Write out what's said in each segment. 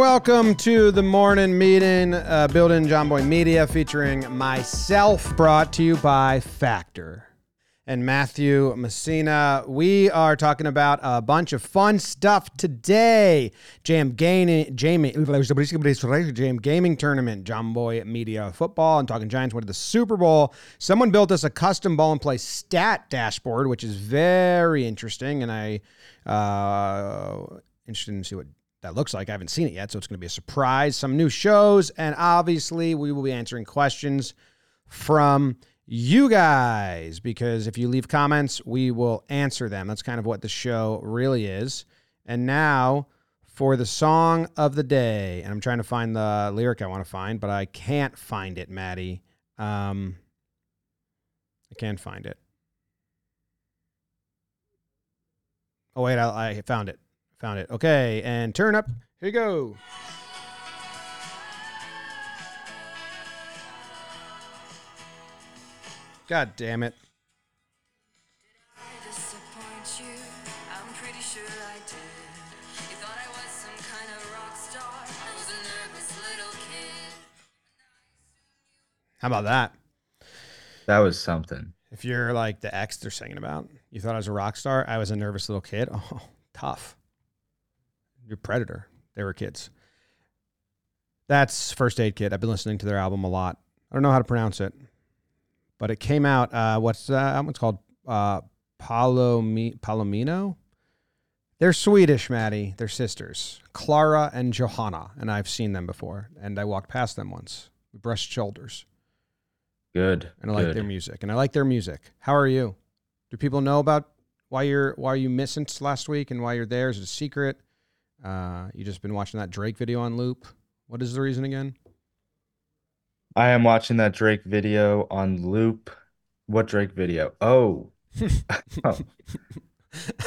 welcome to the morning meeting, uh, building Jomboy Media, featuring myself, brought to you by Factor and Matthew Messina. We are talking about a bunch of fun stuff today. JM Gaming, Jamie, JM Gaming tournament, Jomboy Media football. I'm talking Giants went to the Senior Bowl. Someone built us a custom Ball in Play stat dashboard, which is very interesting, and I uh, interested to see what that looks like. I haven't seen it yet, so it's going to be a surprise. Some new shows, and obviously, we will be answering questions from you guys because if you leave comments, we will answer them. That's kind of what the show really is. And now for the song of the day, and I'm trying to find the lyric I want to find, but I can't find it, Matty. Um, I can't find it. Oh wait, I, I found it. Found it. Okay, and turn up. Here you go. God damn it. I disappoint you? I'm pretty sure I did. You thought I was some kind of rock star. I was a nervous little kid. How about that? That was something. If you're like the ex they're singing about, you thought I was a rock star. I was a nervous little kid. Oh, tough. You're predator. They were kids. That's First Aid Kit. I've been listening to their album a lot. I don't know how to pronounce it, but it came out. Uh, what's that? album? It's called uh, Palomi- Palomino. They're Swedish, Matty. They're sisters, Klara and Johanna, and I've seen them before. And I walked past them once. We brushed shoulders Good. and I like their music. And I like their music. How are you? Do people know about why you're why you missed since last week and why you're there? Is it a secret? Uh, you just been watching that Drake video on loop. What is the reason again? I am watching that Drake video on loop. What Drake video? Oh. oh.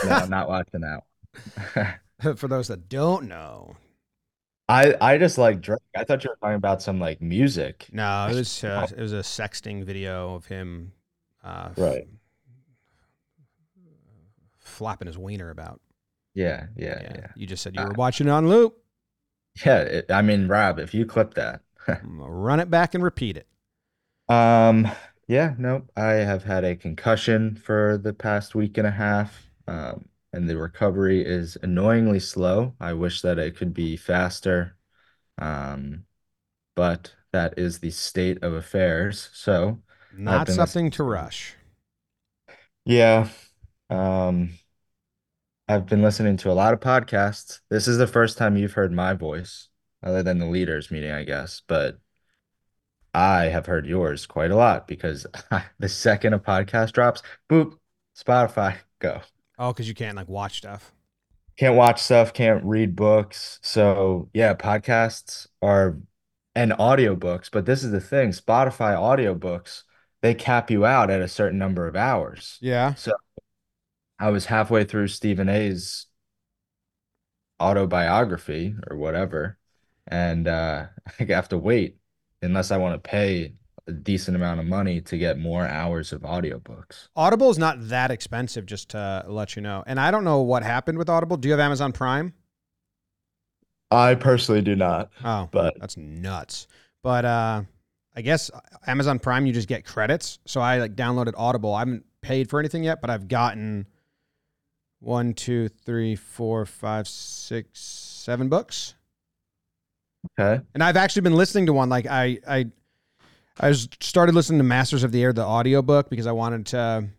No, I'm not watching that. For those that don't know, I I just like Drake. I thought you were talking about some like music. no, it was uh, it was a sexting video of him, uh, f- Right. flapping his wiener about. Yeah, yeah, yeah. You just said you were Ah. watching it on loop. Yeah, it, I mean, Rob, if you clip that. Run it back and repeat it. Um, yeah, nope. I have had a concussion for the past week and a half. Um, and the recovery is annoyingly slow. I wish that it could be faster. Um, but that is the state of affairs. So, Not something to to- rush. yeah. Um, I've been listening to a lot of podcasts. This is the first time you've heard my voice, other than the leaders meeting, I guess. But I have heard yours quite a lot because the second a podcast drops, boop, Spotify, go. Oh, because you can't like watch stuff. Can't watch stuff, can't read books. So, yeah, podcasts are and audiobooks, but this is the thing, Spotify audiobooks, they cap you out at a certain number of hours. Yeah. So I was halfway through Stephen A's autobiography or whatever, and uh, I have to wait unless I want to pay a decent amount of money to get more hours of audiobooks. Audible is not that expensive, just to let you know. And I don't know what happened with Audible. Do you have Amazon Prime? I personally do not, Oh, but that's nuts. But uh, I guess Amazon Prime, you just get credits. So I like downloaded Audible. I haven't paid for anything yet, but I've gotten one, two, three, four, five, six, seven books. okay. And I've actually been listening to one. Like I, I, I started listening to Masters of the Air, the audiobook, because I wanted to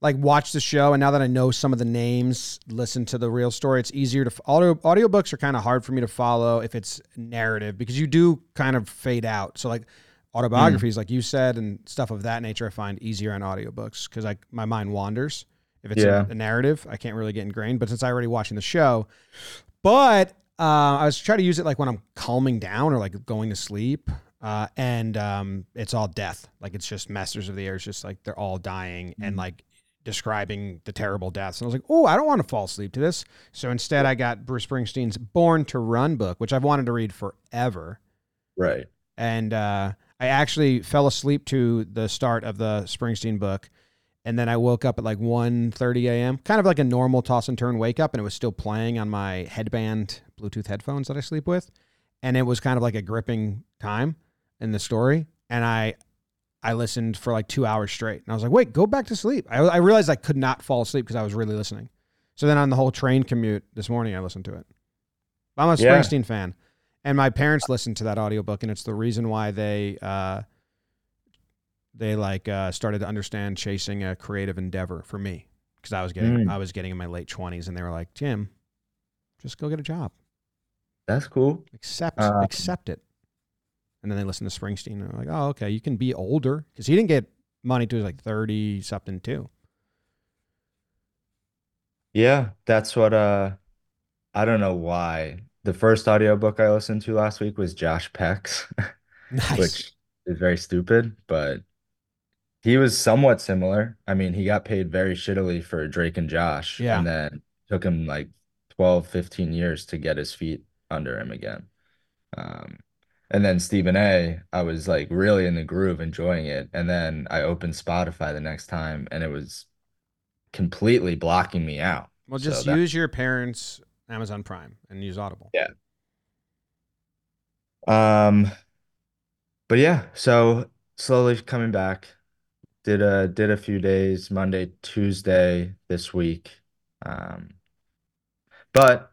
like watch the show. And now that I know some of the names, listen to the real story. It's easier to audio audiobooks are kind of hard for me to follow if it's narrative because you do kind of fade out. So like autobiographies, mm. like you said, and stuff of that nature, I find easier on audiobooks because like my mind wanders. If it's Yeah. a, a narrative, I can't really get ingrained. But since I already watching the show, but uh, I was trying to use it like when I'm calming down or like going to sleep. Uh, and um, it's all death. Like it's just Masters of the Air. It's just like they're all dying and like describing the terrible deaths. And I was like, oh, I don't want to fall asleep to this. So instead, I got Bruce Springsteen's Born to Run book, which I've wanted to read forever. Right. And uh, I actually fell asleep to the start of the Springsteen book. And then I woke up at like 1.30 a.m. Kind of like a normal toss and turn wake up, and it was still playing on my headband Bluetooth headphones that I sleep with, and it was kind of like a gripping time in the story, and I I listened for like two hours straight, and I was like, wait, go back to sleep. I, I realized I could not fall asleep because I was really listening. So then on the whole train commute this morning, I listened to it. I'm a Yeah. Springsteen fan, and my parents listened to that audiobook, and it's the reason why they uh, they like uh, started to understand chasing a creative endeavor for me because I was getting Mm. I was getting in my late twenties, and they were like, Jim, just go get a job, That's cool. accept Um, accept it, and then they listened to Springsteen, and they're like, oh okay, you can be older because he didn't get money was like thirty something too. Yeah, that's what uh I don't know why. The first audiobook I listened to last week was Josh Peck's, Nice. which is very stupid, but he was somewhat similar. I mean, he got paid very shittily for Drake and Josh, Yeah. and then took him like 12, 15 years to get his feet under him again. Um, and then Stephen A, I was like really in the groove, enjoying it. And then I opened Spotify the next time and it was completely blocking me out. Well, So just that- use your parents' Amazon Prime and use Audible. Yeah. Um, but yeah, so slowly coming back. Did a did a few days, Monday, Tuesday this week. Um, but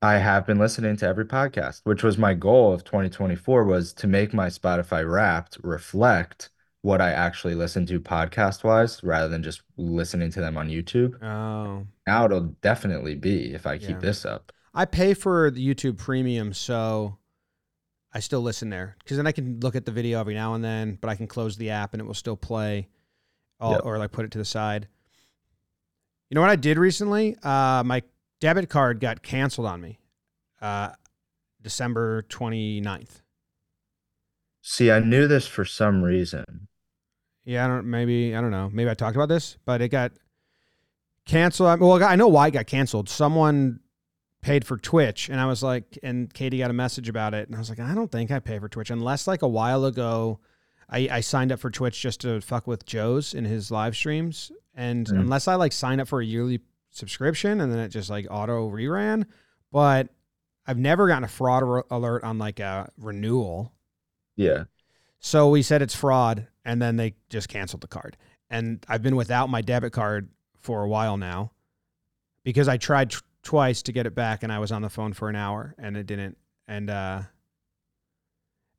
I have been listening to every podcast, which was my goal of 2024 was to make my Spotify Wrapped reflect what I actually listen to podcast wise rather than just listening to them on YouTube. Oh, Now it'll definitely be if I keep Yeah. this up. I pay for the YouTube Premium, so I still listen there because then I can look at the video every now and then, but I can close the app and it will still play, all, Yep. or like put it to the side. You know what I did recently? Uh, my debit card got canceled on me, uh, December 29th. See, I knew this for some reason. Yeah, I don't. Maybe I don't know. Maybe I talked about this, but it got canceled. Well, I know why it got canceled. Someone paid for Twitch, and I was like, and Katie got a message about it, and I was like, I don't think I pay for Twitch unless like a while ago, I, I signed up for Twitch just to fuck with Joe's in his live streams, and Mhm. unless I like sign up for a yearly subscription, and then it just like auto reran, but I've never gotten a fraud alert on like a renewal. Yeah. So we said it's fraud, and then they just canceled the card. And I've been without my debit card for a while now because I tried t- twice to get it back, and I was on the phone for an hour, and it didn't. And uh,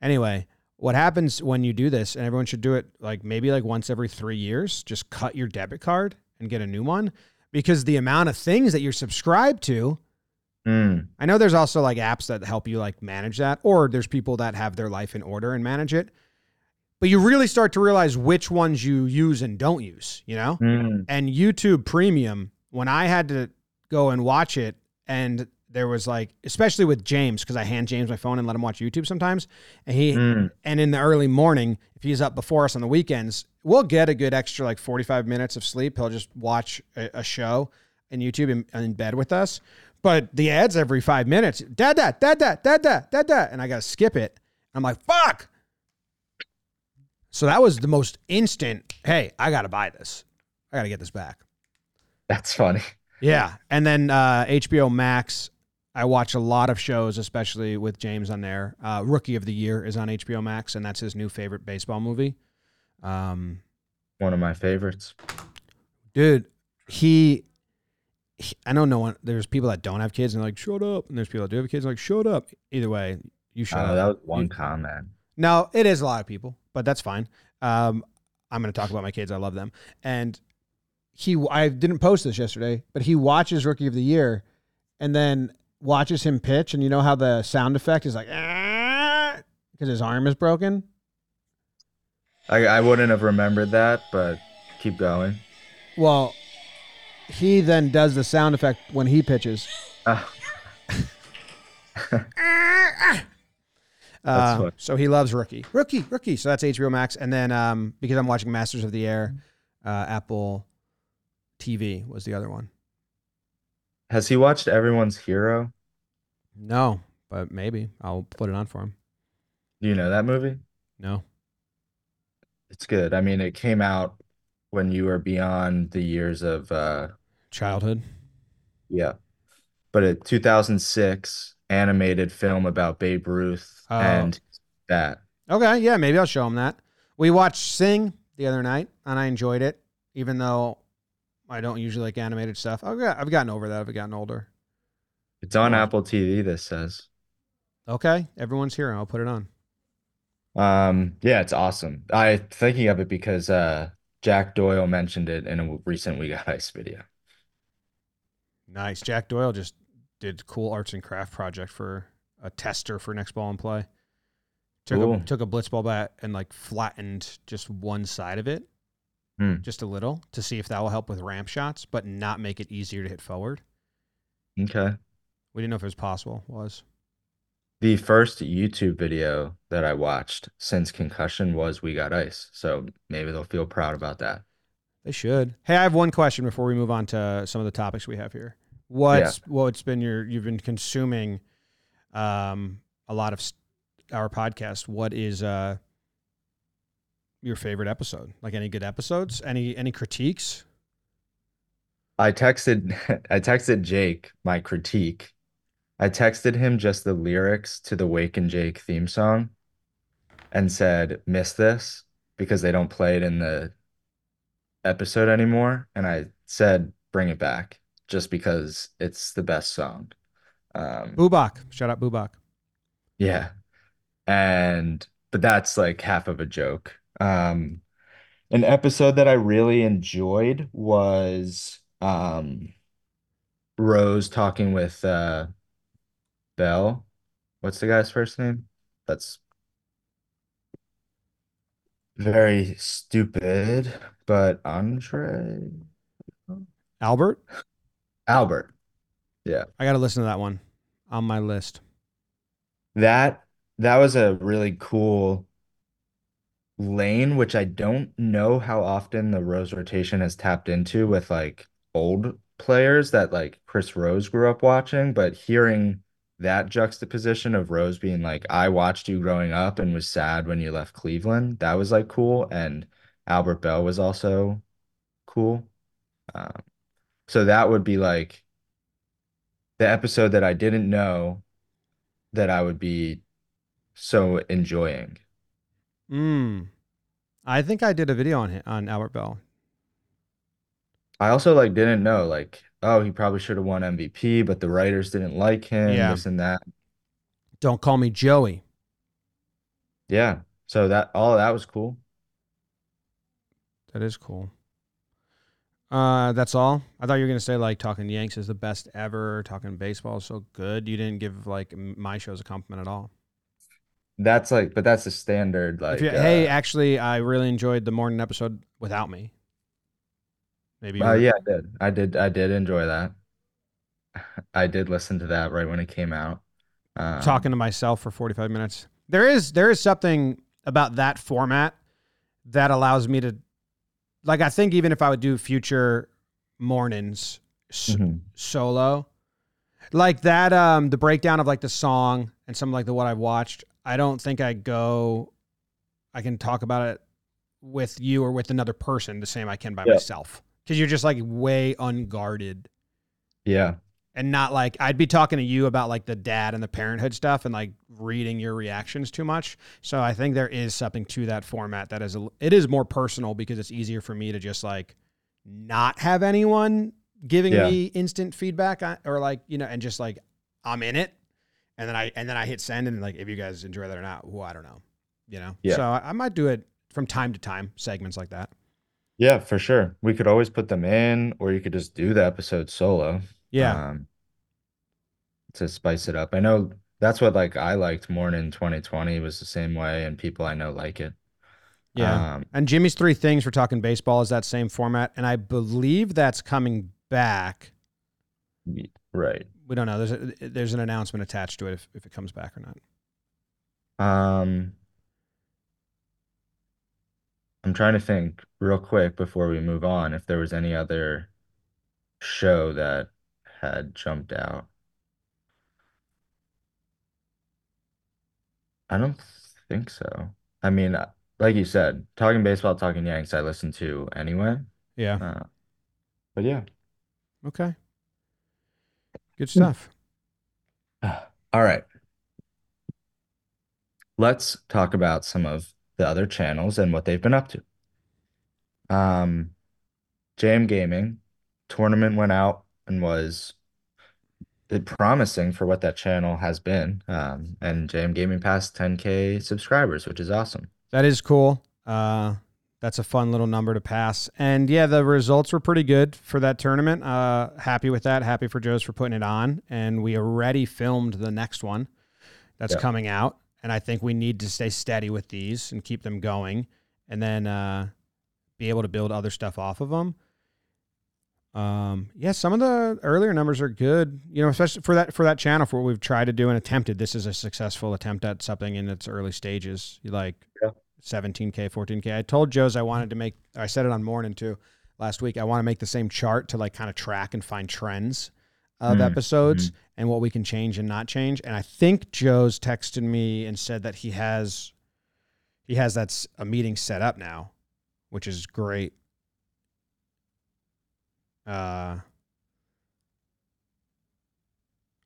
anyway, what happens when you do this, and everyone should do it like maybe like once every three years, just cut your debit card and get a new one because the amount of things that you're subscribed to Mm, I know there's also like apps that help you like manage that, or there's people that have their life in order and manage it. But you really start to realize which ones you use and don't use, you know? mm, And YouTube Premium, when I had to go and watch it, and there was like, especially with James, because I hand James my phone and let him watch YouTube sometimes. And he, mm. and in the early morning, if he's up before us on the weekends, we'll get a good extra like 45 minutes of sleep. He'll just watch a, a show in YouTube in, in bed with us. But the ads every five minutes, dad, dad, dad, dad, dad, dad, dad, dad, and I got to skip it. I'm like, fuck. So that was the most instant. Hey, I got to buy this. I got to get this back. That's funny. Yeah. And then uh, HBO Max, I watch a lot of shows, especially with James on there. Uh, Rookie of the Year is on HBO Max, and that's his new favorite baseball movie. Um, One of my favorites. dude, he, he- I know no one, there's people that don't have kids and they're like, shut up. And there's people that do have kids and like, shut up. Either way, you shut Uh, up. that was one You- comment. No, it is a lot of people, but that's fine. Um, I'm going to talk about my kids. I love them. And he, I didn't post this yesterday, but he watches Rookie of the Year and then watches him pitch. And you know how the sound effect is like, because his arm is broken? I, I wouldn't have remembered that, but keep going. Well, he then does the sound effect when he pitches. Ah, Uh, so he loves Rookie. Rookie, Rookie. So that's HBO Max. And then um, because I'm watching Masters of the Air, uh, Apple TV was the other one. has he watched Everyone's Hero? No, but maybe I'll put it on for him. Do you know that movie? No. It's good. I mean, it came out when you were beyond the years of uh Childhood. yeah, but a 2006 animated film about Babe Ruth Oh. and that. Okay, yeah, maybe I'll show him that. We watched Sing the other night, and I enjoyed it, even though I don't usually like animated stuff. I've got, I've gotten over that. I've gotten older. It's on Oh. Apple TV, this says. Okay, everyone's here. I'll put it on. Um, yeah, it's awesome. I thinking of it because uh Jack Doyle mentioned it in a recent We Got Ice video. Nice. Jack Doyle just did cool arts and craft project for a tester for next Ball in Play. Took Cool. a took a Blitzball bat and like flattened just one side of it, Hmm. just a little, to see if that will help with ramp shots, but not make it easier to hit forward. Okay. We didn't know if it was possible. Was The first YouTube video that I watched since concussion was We Got Ice. So maybe they'll feel proud about that. they should? Hey, I have one question before we move on to some of the topics we have here. What's what's been your you've been consuming um a lot of s- our podcast. What is uh your favorite episode? Like any good episodes? Any any critiques? I texted I texted Jake my critique. I texted him just the lyrics to the Wake and Jake theme song and said, miss this because they don't play it in the episode anymore. And I said, bring it back just because it's the best song. Um, Bubak. Shout out Bubak. yeah. And but that's like half of a joke. Um, an episode that I really enjoyed was um Rose talking with uh Belle. What's the guy's first name? That's very stupid, but Andre Albert. Albert. Yeah. I got to listen to that one on my list. That that was a really cool lane, which I don't know how often the Rose rotation has tapped into with like old players that like Chris Rose grew up watching, but hearing that juxtaposition of Rose being like, I watched you growing up and was sad when you left Cleveland, that was like cool. And Albert Belle was also cool. Um, so that would be like the episode that I didn't know that I would be so enjoying. Mm. I think I did a video on hi- on Albert Belle. I also like didn't know like oh he probably should have won MVP but the writers didn't like him Yeah. this and that. Don't call me Joey. Yeah. So that all of that was cool. That is cool. Uh, that's all. I thought you were gonna say like talking Yanks is the best ever. Talking baseball is so good. You didn't give like my shows a compliment at all. That's like but that's the standard like you, hey, uh, actually, I really enjoyed the morning episode without me. Maybe. uh, yeah, I did. I did I did enjoy that. I did listen to that right when it came out. Um, talking to myself for 45 minutes. There is there is something about that format that allows me to like I think even if I would do future mornings s- mhm. solo like that um the breakdown of like the song and some like the what I've watched, I don't think I go I can talk about it with you or with another person the same I can by Yeah. myself cuz you're just like way unguarded Yeah. and not like I'd be talking to you about like the dad and the parenthood stuff and like reading your reactions too much. So I think there is something to that format that is a, it is more personal because it's easier for me to just like not have anyone giving Yeah. me instant feedback uh, or like you know and just like I'm in it and then I and then I hit send and like if you guys enjoy that or not, well I don't know, you know. Yeah. So I, I might do it from time to time segments like that. Yeah, for sure. We could always put them in or you could just do the episode solo. Yeah. um, to spice it up. I know that's what like I liked Morning 2020 was the same way, and people I know like it. yeah. Um, And Jimmy's three things for talking baseball is that same format, and I believe that's coming back. right. We don't know. There's a, there's an announcement attached to it if, if it comes back or not. Um, I'm trying to think real quick before we move on if there was any other show that had jumped out. I don't think so. I mean, uh, like you said, talking baseball, talking Yanks, I listen to anyway. Yeah. Uh, but yeah. Okay. Good stuff. All right. Let's talk about some of the other channels and what they've been up to. Um, JM Gaming tournament went out and was promising for what that channel has been. Um, and JM Gaming passed 10K subscribers, which is awesome. That is cool. Uh, that's a fun little number to pass. And yeah, the results were pretty good for that tournament. Uh, happy with that. Happy for Joe's for putting it on. And we already filmed the next one that's Yeah. coming out. And I think we need to stay steady with these and keep them going and then uh, be able to build other stuff off of them. Um, yeah, some of the earlier numbers are good, you know, especially for that for that channel for what we've tried to do and attempted. This is a successful attempt at something in its early stages. You like Yeah. 17k, 14k. I told Joe's I wanted to make. I said it on morning too last week. I want to make the same chart to like kind of track and find trends of Mm, episodes and what we can change and not change. And I think Joe's texted me and said that he has he has that's a meeting set up now, which is great. Uh,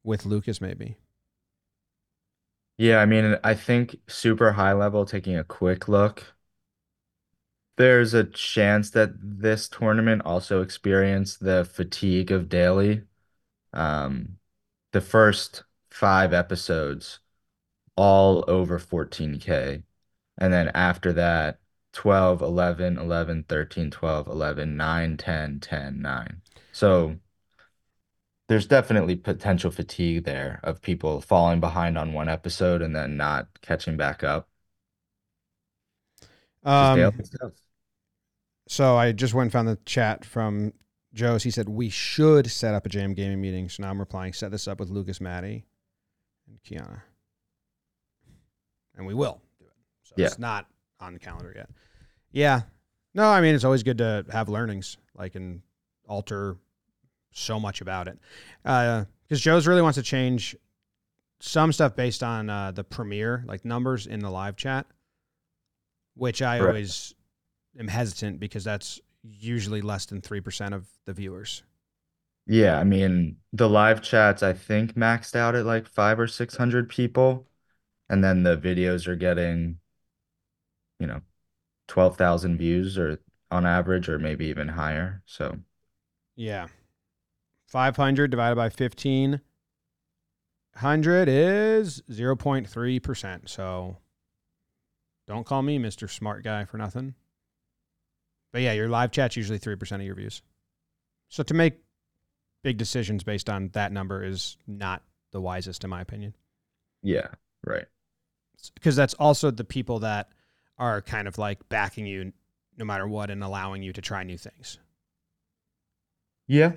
with Lucas, maybe. Yeah, I mean, I think super high level, taking a quick look, there's a chance that this tournament also experienced the fatigue of daily. Um, the first five episodes, all over 14K. And then after that, 12, 11, 11, 13, 12, 11, 9, 10, 10, 9. So there's definitely potential fatigue there of people falling behind on one episode and then not catching back up. Um, so I just went and found the chat from Joe's. He said we should set up a JM Gaming meeting. So now I'm replying, set this up with Lucas, Matty, and Kiana, and we will do it. So Yeah. it's not on the calendar yet. Yeah. No, I mean it's always good to have learnings, like and alter so much about it. Because Joe's really wants to change some stuff based on uh, the premiere, like numbers in the live chat, which I Right. always am hesitant because that's usually less than 3% of the viewers. Yeah, I mean, the live chats I think maxed out at like five or 600 people. And then the videos are getting, you know, 12,000 views or on average, or maybe even higher. So, Yeah. 500 divided by 1500 is 0.3%. So don't call me Mr. Smart Guy for nothing. But yeah, your live chat's usually 3% of your views. So to make big decisions based on that number is not the wisest, in my opinion. yeah, right. Because that's also the people that are kind of like backing you no matter what and allowing you to try new things. Yeah.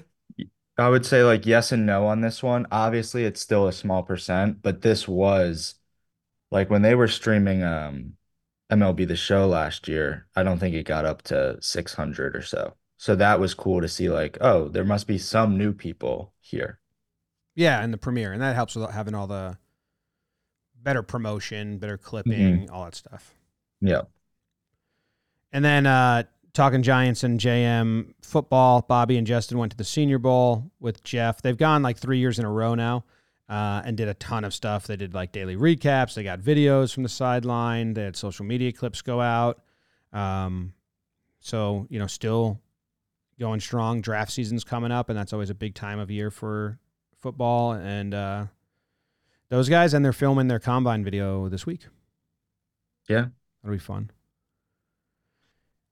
I would say like yes and no on this one. Obviously, it's still a small percent, but this was like when they were streaming um MLB The Show last year, I don't think it got up to 600 or so. So that was cool to see like, oh, there must be some new people here. Yeah, and the premiere, and that helps with having all the better promotion, better clipping, all that stuff. Yeah. And then uh, talking Giants and JM football, Bobby and Justin went to the Senior Bowl with Jeff. They've gone like three years in a row now, uh, and did a ton of stuff. They did like daily recaps. They got videos from the sideline. They had social media clips go out. Um, so you know, still going strong. Draft season's coming up, and that's always a big time of year for football and uh, those guys. And they're filming their combine video this week. Yeah. that'll be fun.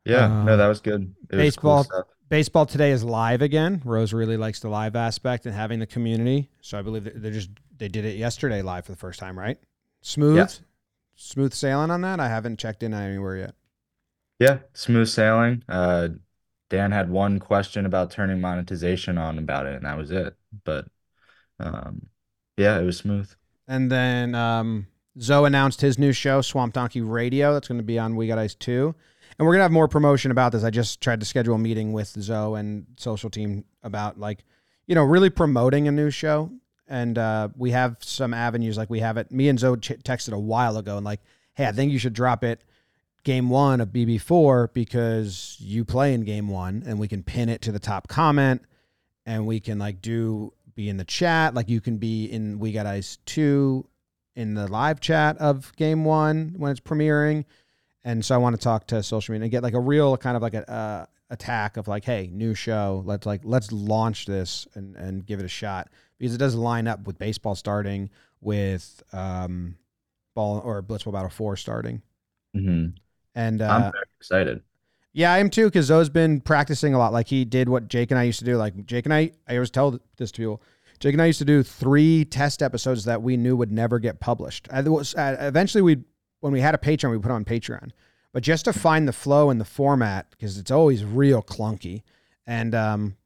Yeah. No, Uh, that was good. It was cool baseball- baseball today is live again. Rose really likes the live aspect and having the community. So I believe they're just they did it yesterday live for the first time, right? Smooth, Yeah. smooth sailing on that. I haven't checked in anywhere yet. Yeah, smooth sailing. Uh, Dan had one question about turning monetization on about it, and that was it. But um, yeah, it was smooth. And then um, Zoe announced his new show, Swamp Donkey Radio. That's going to be on We Got Ice 2. And we're to have more promotion about this. I just tried to schedule a meeting with Zoe and social team about like, you know, really promoting a new show. And uh, we have some avenues like we have it. Me and Zoe ch- texted a while ago and like, hey, I think you should drop it game one of BB4 because you play in game one and we can pin it to the top comment and we can like do be in the chat. Like you can be in We Got Ice 2 in the live chat of game one when it's premiering. And so I want to talk to social media and get like a real kind of like a uh, attack of like, hey, new show. Let's like let's launch this and and give it a shot because it does line up with baseball starting with um ball or Blitzball Battle Four starting. Mhm. And uh, I'm excited. yeah, I am too because Zoe's been practicing a lot. Like he did what Jake and I used to do. Like Jake and I, I always tell this to people. Jake and I used to do three test episodes that we knew would never get published. And it was, uh, eventually, we when we had a Patreon, we put on Patreon. But just to find the flow and the format because it's always real clunky. And um,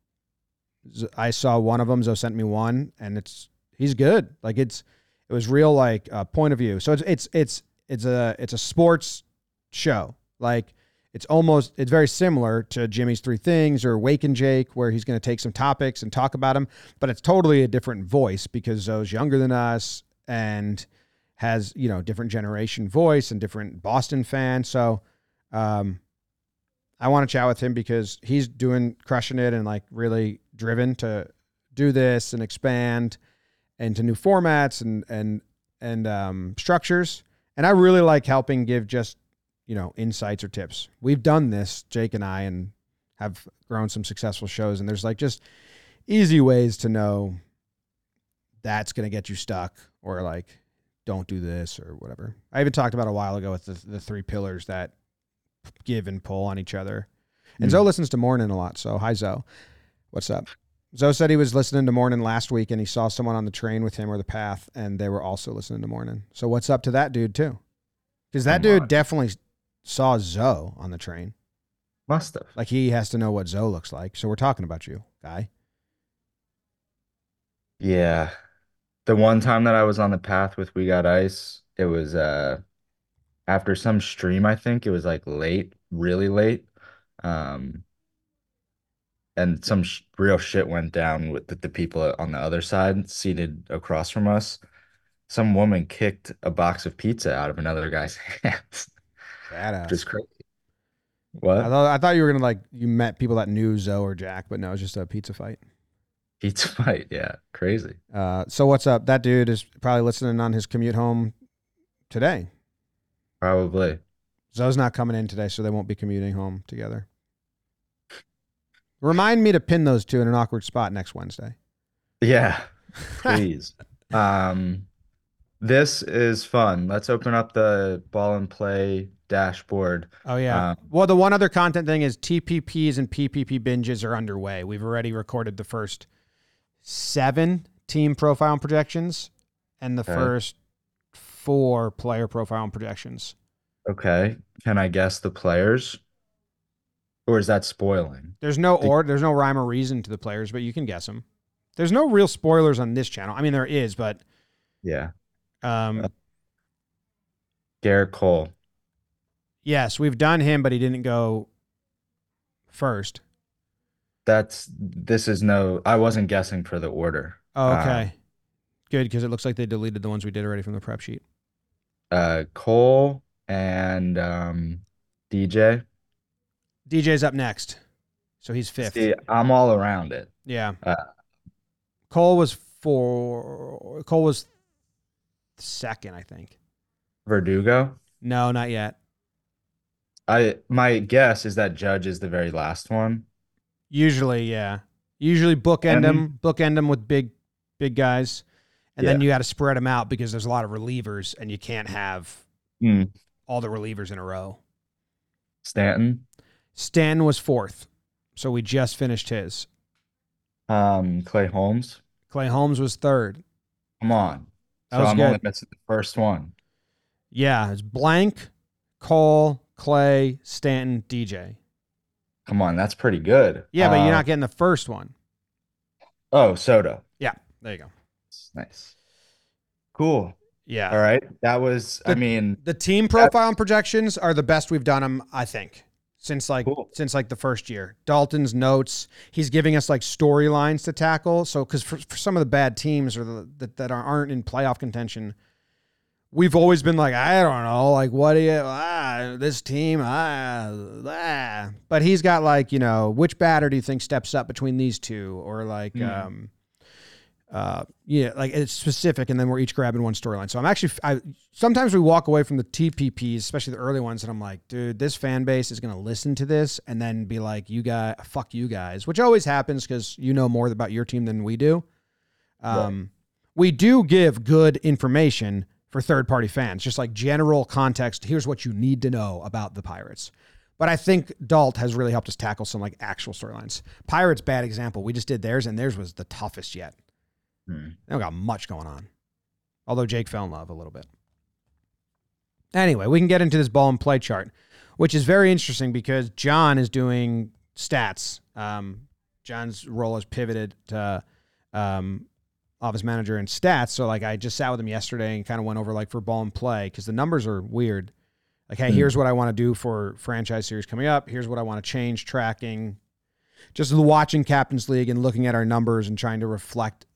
I saw one of them. Zoe sent me one, and it's he's good. Like it's it was real like uh, point of view. So it's it's it's it's a it's a sports show. Like it's almost it's very similar to Jimmy's Three Things or Wake and Jake, where he's going to take some topics and talk about them, but it's totally a different voice because Zoe's younger than us and has you know different generation voice and different Boston fan. So um, I want to chat with him because he's doing crushing it and like really driven to do this and expand into new formats and and and um, structures. And I really like helping give just you know insights or tips. We've done this, Jake and I, and have grown some successful shows. And there's like just easy ways to know that's going to get you stuck or like don't do this or whatever. I even talked about a while ago with the, the three pillars that give and pull on each other. And Mm. Zoe listens to Morning a lot. So hi Zoe. What's up? Zoe said he was listening to Morning last week and he saw someone on the train with him or the path and they were also listening to Morning. So what's up to that dude too? Because that Come dude on. definitely saw Zoe on the train. Must have. Like he has to know what Zoe looks like. So we're talking about you, guy. Yeah. The one time that I was on the path with We Got Ice, it was uh after some stream, I think. It was like late, really late. Um and some sh real shit went down with the, the people on the other side seated across from us. Some woman kicked a box of pizza out of another guy's hands. Badass. Just crazy. I What? thought I thought you were gonna like you met people that knew Zoe or Jack, but no, it's just a pizza fight. Pizza fight. Yeah. Crazy. Uh, so what's up? That dude is probably listening on his commute home today. Probably. Zoe's not coming in today, so they won't be commuting home together. Remind me to pin those two in an awkward spot next Wednesday. Yeah. Please. Um, this is fun. Let's open up the Ball in Play dashboard. Oh yeah. Um, well, the one other content thing is TPPs and PPP binges are underway. We've already recorded the first seven team profile and projections, and the Okay. first four player profile and projections. Okay. Can I guess the players? Or is that spoiling? There's no The- or there's no rhyme or reason to the players, but you can guess them. There's no real spoilers on this channel. I mean, there is, but Yeah. um, Uh, Gerrit Cole. yes, we've done him, but he didn't go first. That's this is no, I wasn't guessing for the order. Oh, Uh, okay, good because it looks like they deleted the ones we did already from the prep sheet. Uh, Cole and um, DJ. DJ's up next, so he's fifth. See, I'm all around it. Yeah. Uh, Cole was four. Cole was second, I think. Verdugo. No, not yet. I my guess is that Judge is the very last one. Usually, yeah. Usually bookend And- them, bookend them with big, big guys, and then you got to spread them out because there's a lot of relievers, and you can't have Hmm. all the relievers in a row. Stanton. Stanton was fourth, so we just finished his. Um, Clay Holmes. Clay Holmes was third. Come on. That So was I'm good. only missing the first one. Yeah, it's blank, Cole, Clay, Stanton, DJ. Come on, that's pretty good. Yeah, but you're Uh, not getting the first one. Oh, Soto. Yeah, there you go. Nice. Cool. Yeah. All right. That was, I mean, The team profile and projections are the best we've done them, I think, since like Cool. since like the first year. Dalton's notes, he's giving us like storylines to tackle. So because for, for some of the bad teams or the that, that aren't in playoff contention, we've always been like, I don't know, like what do you ah, this team ah, ah. but he's got like you know which batter do you think steps up between these two or like Mm. um uh yeah like it's specific and then we're each grabbing one storyline so i'm actually i sometimes we walk away from the tpps especially the early ones and i'm like dude this fan base is going to listen to this and then be like you guys fuck you guys which always happens because you know more about your team than we do um we do give good information for third party fans, just like general context. Here's what you need to know about the Pirates. But I think Dalt has really helped us tackle some like actual storylines. Pirates, bad example. We just did theirs, and theirs was the toughest yet. Hmm. They don't got much going on. Although Jake fell in love a little bit. Anyway, we can get into this Ball in Play chart, which is very interesting because John is doing stats. Um, John's role has pivoted to um, office manager and stats. So like I just sat with him yesterday and kind of went over like for Ball in Play because the numbers are weird. Like, hey, Hmm. here's what I want to do for franchise series coming up. Here's what I want to change, tracking, just watching Captain's League and looking at our numbers and trying to reflect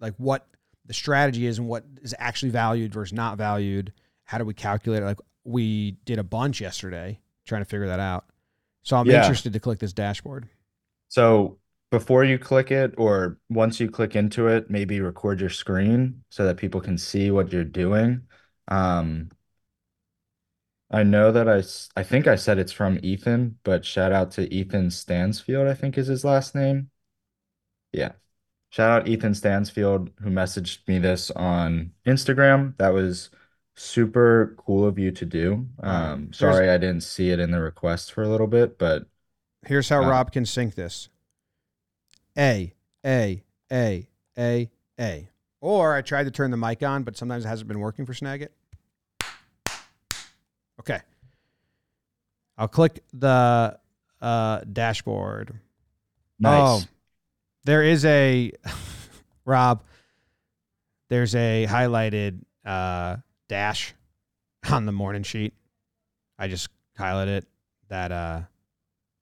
like what the strategy is and what is actually valued versus not valued. How do we calculate it? Like we did a bunch yesterday trying to figure that out. So I'm Yeah. interested to click this dashboard. So before you click it, or once you click into it, maybe record your screen so that people can see what you're doing. Um, I know that I, I think I said it's from Ethan, but shout out to Ethan Stansfield, I think is his last name. Yeah. Shout out Ethan Stansfield, who messaged me this on Instagram. That was super cool of you to do. Um, sorry I didn't see it in the request for a little bit, but Here's how Uh, Rob can sync this. A, A, A, A, A. Or I tried to turn the mic on, but sometimes it hasn't been working for Snagit. Okay. I'll click the uh, dashboard. nice. Oh, there is a Rob. There's a highlighted uh, dash on the morning sheet. I just highlighted it. That uh,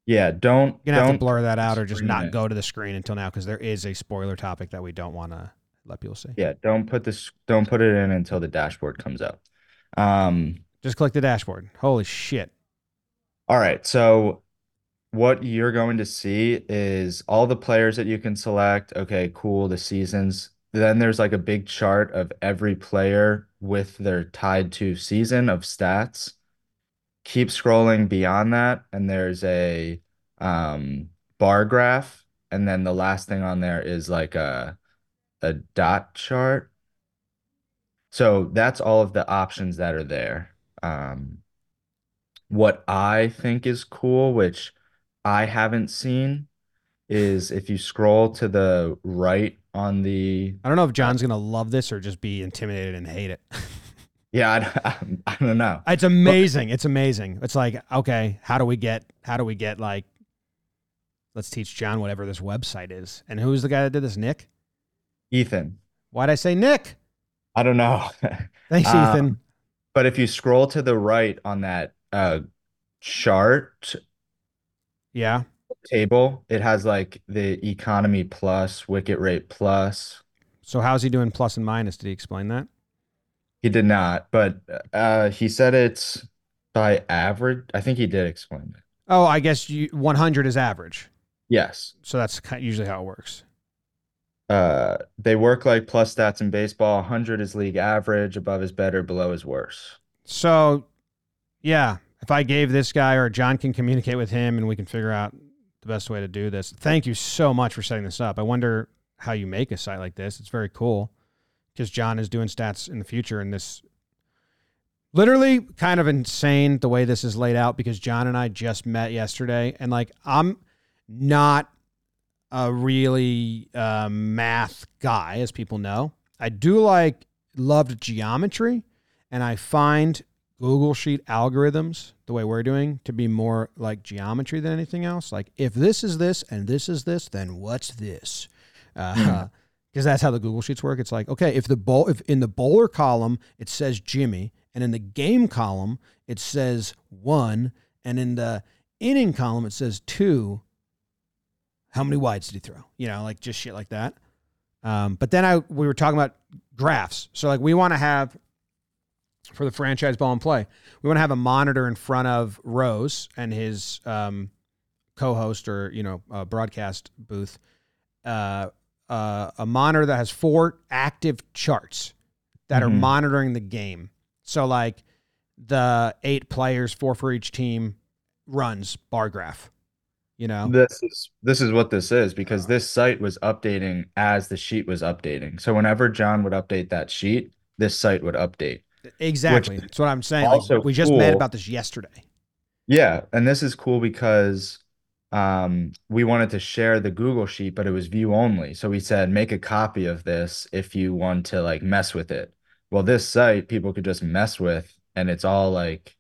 Yeah, don't you're gonna have to don't blur that out or just not it. go to the screen until now because there is a spoiler topic that we don't want to let people see. Yeah, don't put this don't put it in until the dashboard comes up. Um, Just click the dashboard. Holy shit! all right, so what you're going to see is all the players that you can select. Okay, cool, the seasons. Then there's like a big chart of every player with their tied to season of stats. Keep scrolling beyond that, and there's a um, bar graph, and then the last thing on there is like a a dot chart. So that's all of the options that are there. Um, what I think is cool, which I haven't seen, is if you scroll to the right on the, I don't know if John's gonna love this or just be intimidated and hate it. yeah, I, I don't know. it's amazing. It's amazing. It's like okay, how do we get? How do we get like? Let's teach John whatever this website is. And who's the guy that did this? Nick. Ethan, Why'd I say Nick? I don't know. Thanks, Uh, Ethan. But if you scroll to the right on that uh chart Yeah. table, it has like the economy plus, wicket rate plus. So how's he doing plus and minus? Did he explain that? He did not, but uh he said it's by average. I think he did explain it. Oh, I guess you, 100 is average. Yes. So that's usually how it works. Uh they work like plus stats in baseball. 100 is league average, above is better, below is worse. So, yeah, if I gave this guy or John can communicate with him and we can figure out the best way to do this. Thank you so much for setting this up. I wonder how you make a site like this. It's very cool because John is doing stats in the future and this literally kind of insane the way this is laid out because John and I just met yesterday and like I'm not a really uh, math guy as people know. I do like loved geometry and I find Google Sheet algorithms, the way we're doing, to be more like geometry than anything else. Like, if this is this and this is this, then what's this? Because that's how the Google Sheets work. It's like, okay, if the bowl, if in the bowler column it says Jimmy, and in the game column it says one, and in the inning column it says two. How many wides did he throw? You know, like just shit like that. Um, but then I we were talking about graphs. So like we want to have for the franchise Ball in Play. We want to have a monitor in front of Rose and his um, co-host or you know uh, broadcast booth. Uh, uh, a monitor that has four active charts that are Mhm. monitoring the game. So like the eight players, four for each team, runs bar graph. You know, This is this is what this is because this site was updating as the sheet was updating. So whenever John would update that sheet, this site would update. exactly. That's what I'm saying. Like, also we just met about this yesterday. Yeah, and this is cool because um, we wanted to share the Google sheet, but it was view only. So we said make a copy of this if you want to like mess with it. Well, this site people could just mess with, and it's all like,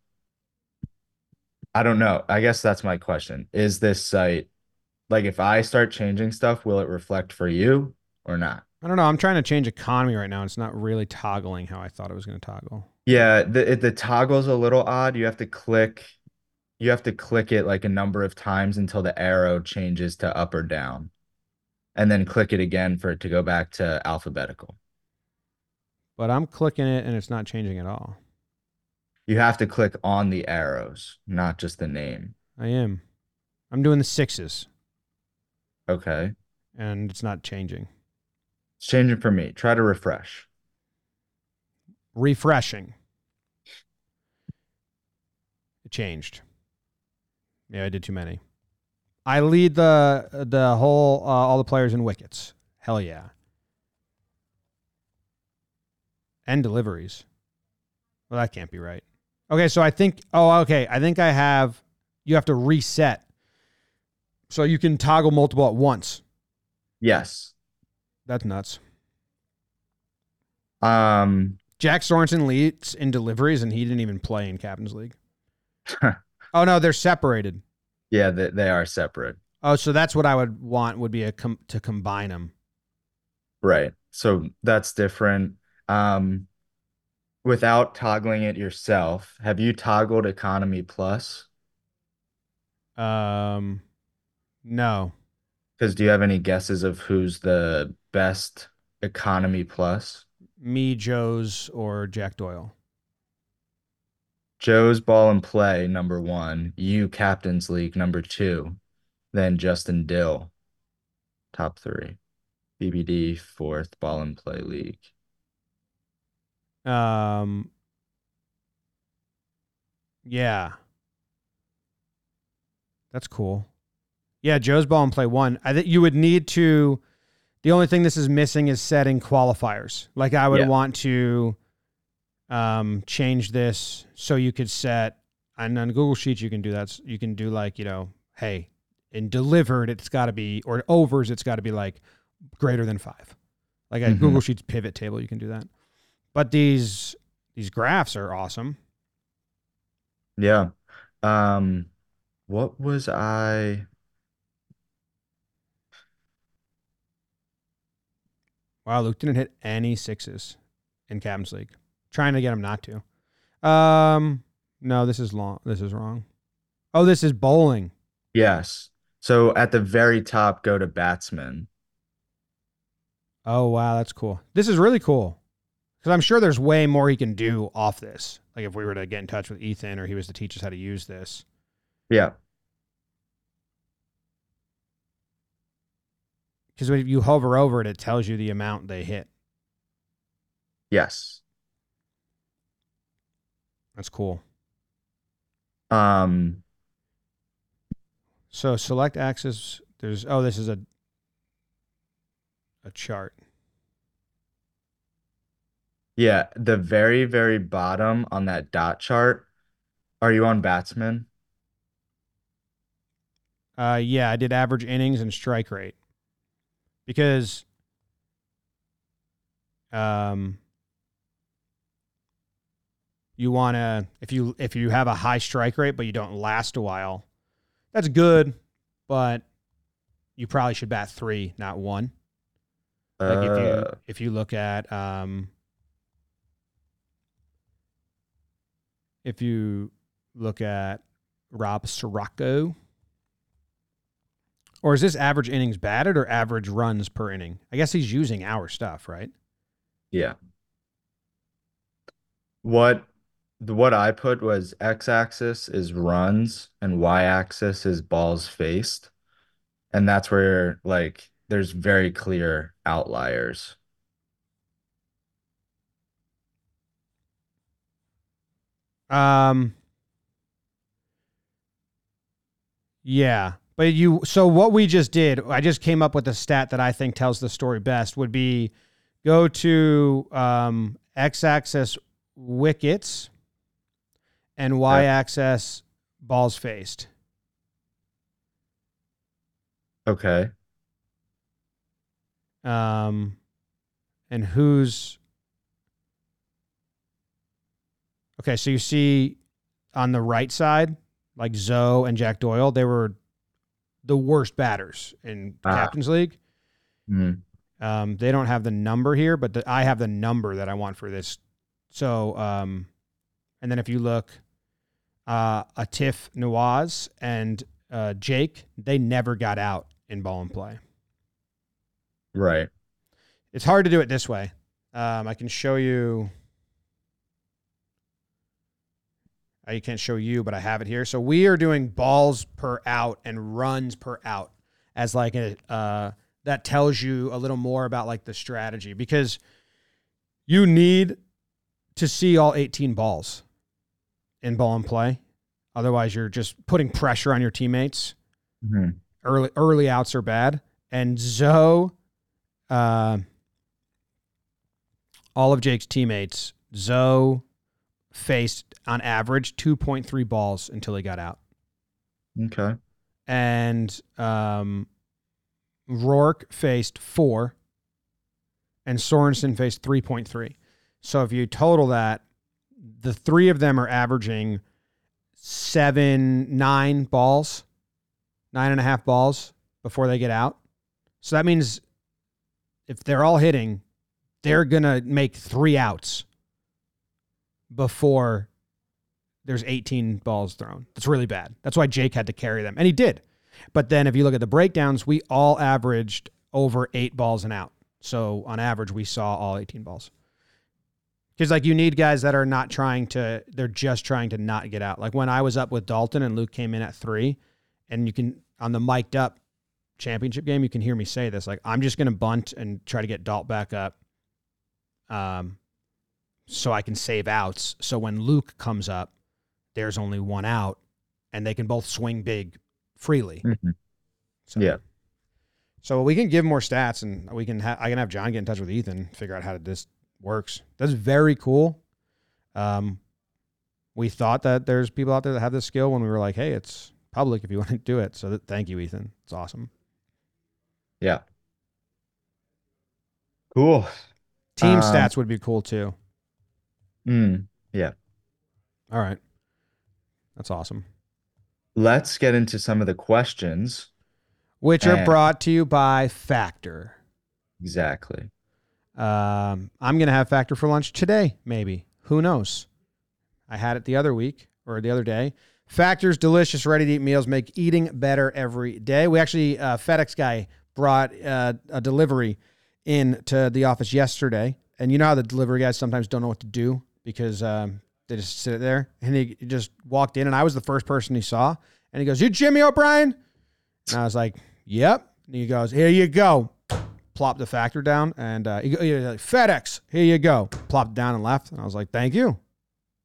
I don't know. I guess that's my question. Is this site like if I start changing stuff, will it reflect for you or not? I don't know. I'm trying to change economy right now. It's not really toggling how I thought it was going to toggle. Yeah, the the toggle's a little odd. You have to click, you have to click it like a number of times until the arrow changes to up or down, and then click it again for it to go back to alphabetical. But I'm clicking it and it's not changing at all. You have to click on the arrows, not just the name. I am. I'm doing the sixes Okay. and it's not changing. It's changing for me. Try to refresh. Refreshing. It changed. Yeah, I did too many. I lead the the whole uh, all the players in wickets. Hell yeah. And deliveries. Well, that can't be right. Okay, so I think oh okay, I think I have you have to reset. So you can toggle multiple at once. Yes. That's nuts. Um, Jack Sorensen leads in deliveries and he didn't even play in Captain's League. oh no, they're separated. yeah, they, they are separate. Oh, so that's what I would want would be a com- to combine them. Right. So that's different. Um, without toggling it yourself, have you toggled Economy Plus? Um, no, Because do you have any guesses of who's the best Economy Plus? me, Joe's, or Jack Doyle. Joe's Ball in Play, number one. You Captain's League, number two. Then Justin Dill, top three. BBD, fourth. Ball in Play League. Um, yeah, that's cool. Yeah, Joe's Ball in Play one. I think you would need to. The only thing this is missing is setting qualifiers. Like I would Yeah. want to um, change this so you could set and on Google Sheets you can do that. You can do like you know, hey, in delivered it's got to be or overs it's got to be like greater than five. Like a Mhm. Google Sheets pivot table, you can do that. But these these graphs are awesome. Yeah. Um, what was I? Wow, Luke didn't hit any sixes in Captain's League. Trying to get him not to. Um, no, this is long. This is wrong. Oh, this is bowling. Yes. So at the very top, go to batsman. Oh wow, that's cool. This is really cool because I'm sure there's way more he can do off this. Like if we were to get in touch with Ethan or he was to teach us how to use this. Yeah. Because when you hover over it, it tells you the amount they hit. Yes. That's cool. Um, So select axis. There's oh, this is a a chart. yeah, the very, very bottom on that dot chart. Are you on batsman? Uh, yeah, I did average innings and strike rate because um, you want to if you if you have a high strike rate but you don't last a while, that's good, but you probably should bat three, not one. Like if you Uh, if you look at um, if you look at Rob Sirocco. Or is this average innings batted or average runs per inning? I guess he's using our stuff, right? yeah. What what I put was x-axis is runs and y-axis is balls faced. And that's where like there's very clear outliers. Um. Yeah, but you. So what we just did, I just came up with a stat that I think tells the story best. Would be go to um, x-axis wickets and y-axis balls faced. Okay. Um, and who's okay? So you see on the right side, like Zoe and Jack Doyle, they were the worst batters in Ah. Captain's League. Mhm. Um, they don't have the number here, but the, I have the number that I want for this. So, um, and then if you look, uh, Atif Nawaz and uh, Jake, they never got out in Ball in Play. Right. It's hard to do it this way. Um, I can show you. I can't show you, but I have it here. So we are doing balls per out and runs per out as like a uh, that tells you a little more about like the strategy because you need to see all 18 balls in Ball in Play. Otherwise, you're just putting pressure on your teammates Mhm. early early outs are bad. And Zoe, uh, all of Jake's teammates, Zoe faced on average 2.3 balls until he got out. Okay. And um, Rourke faced four, and Sorensen faced 3.3. So if you total that, the three of them are averaging seven, nine balls, nine and a half balls before they get out. So that means if they're all hitting, they're going to make three outs before there's 18 balls thrown. That's really bad. That's why Jake had to carry them. And he did. But then if you look at the breakdowns, we all averaged over eight balls and out. So on average, we saw all 18 balls. Because like you need guys that are not trying to, they're just trying to not get out. Like when I was up with Dalton and Luke came in at three, and you can on the mic'd up championship game, you can hear me say this. Like I'm just gonna bunt and try to get Dalt back up. Um so I can save outs. So when Luke comes up, there's only one out, and they can both swing big freely. Mhm. So, Yeah. So we can give more stats, and we can. Ha- I can have John get in touch with Ethan, figure out how to this works. That's very cool. Um, we thought that there's people out there that have this skill when we were like, hey, it's public if you want to do it. So that, thank you, Ethan. It's awesome. Yeah. Cool. Team Um, stats would be cool too. Mm. Yeah. All right, that's awesome. Let's get into some of the questions. Which are And- brought to you by Factor. Exactly. Um, I'm gonna have Factor for lunch today, maybe. Who knows? I had it the other week or the other day. Factor's delicious, ready to eat meals make eating better every day. We actually uh, FedEx guy brought uh, a delivery in to the office yesterday, and you know how the delivery guys sometimes don't know what to do because um, they just sit there. And he just walked in, and I was the first person he saw, and he goes, "You Jimmy O'Brien?" And I was like, "Yep." And he goes, "Here you go." Plop the factor down, and uh, he, he like, FedEx, here you go. Plopped down and left, and I was like, "Thank you."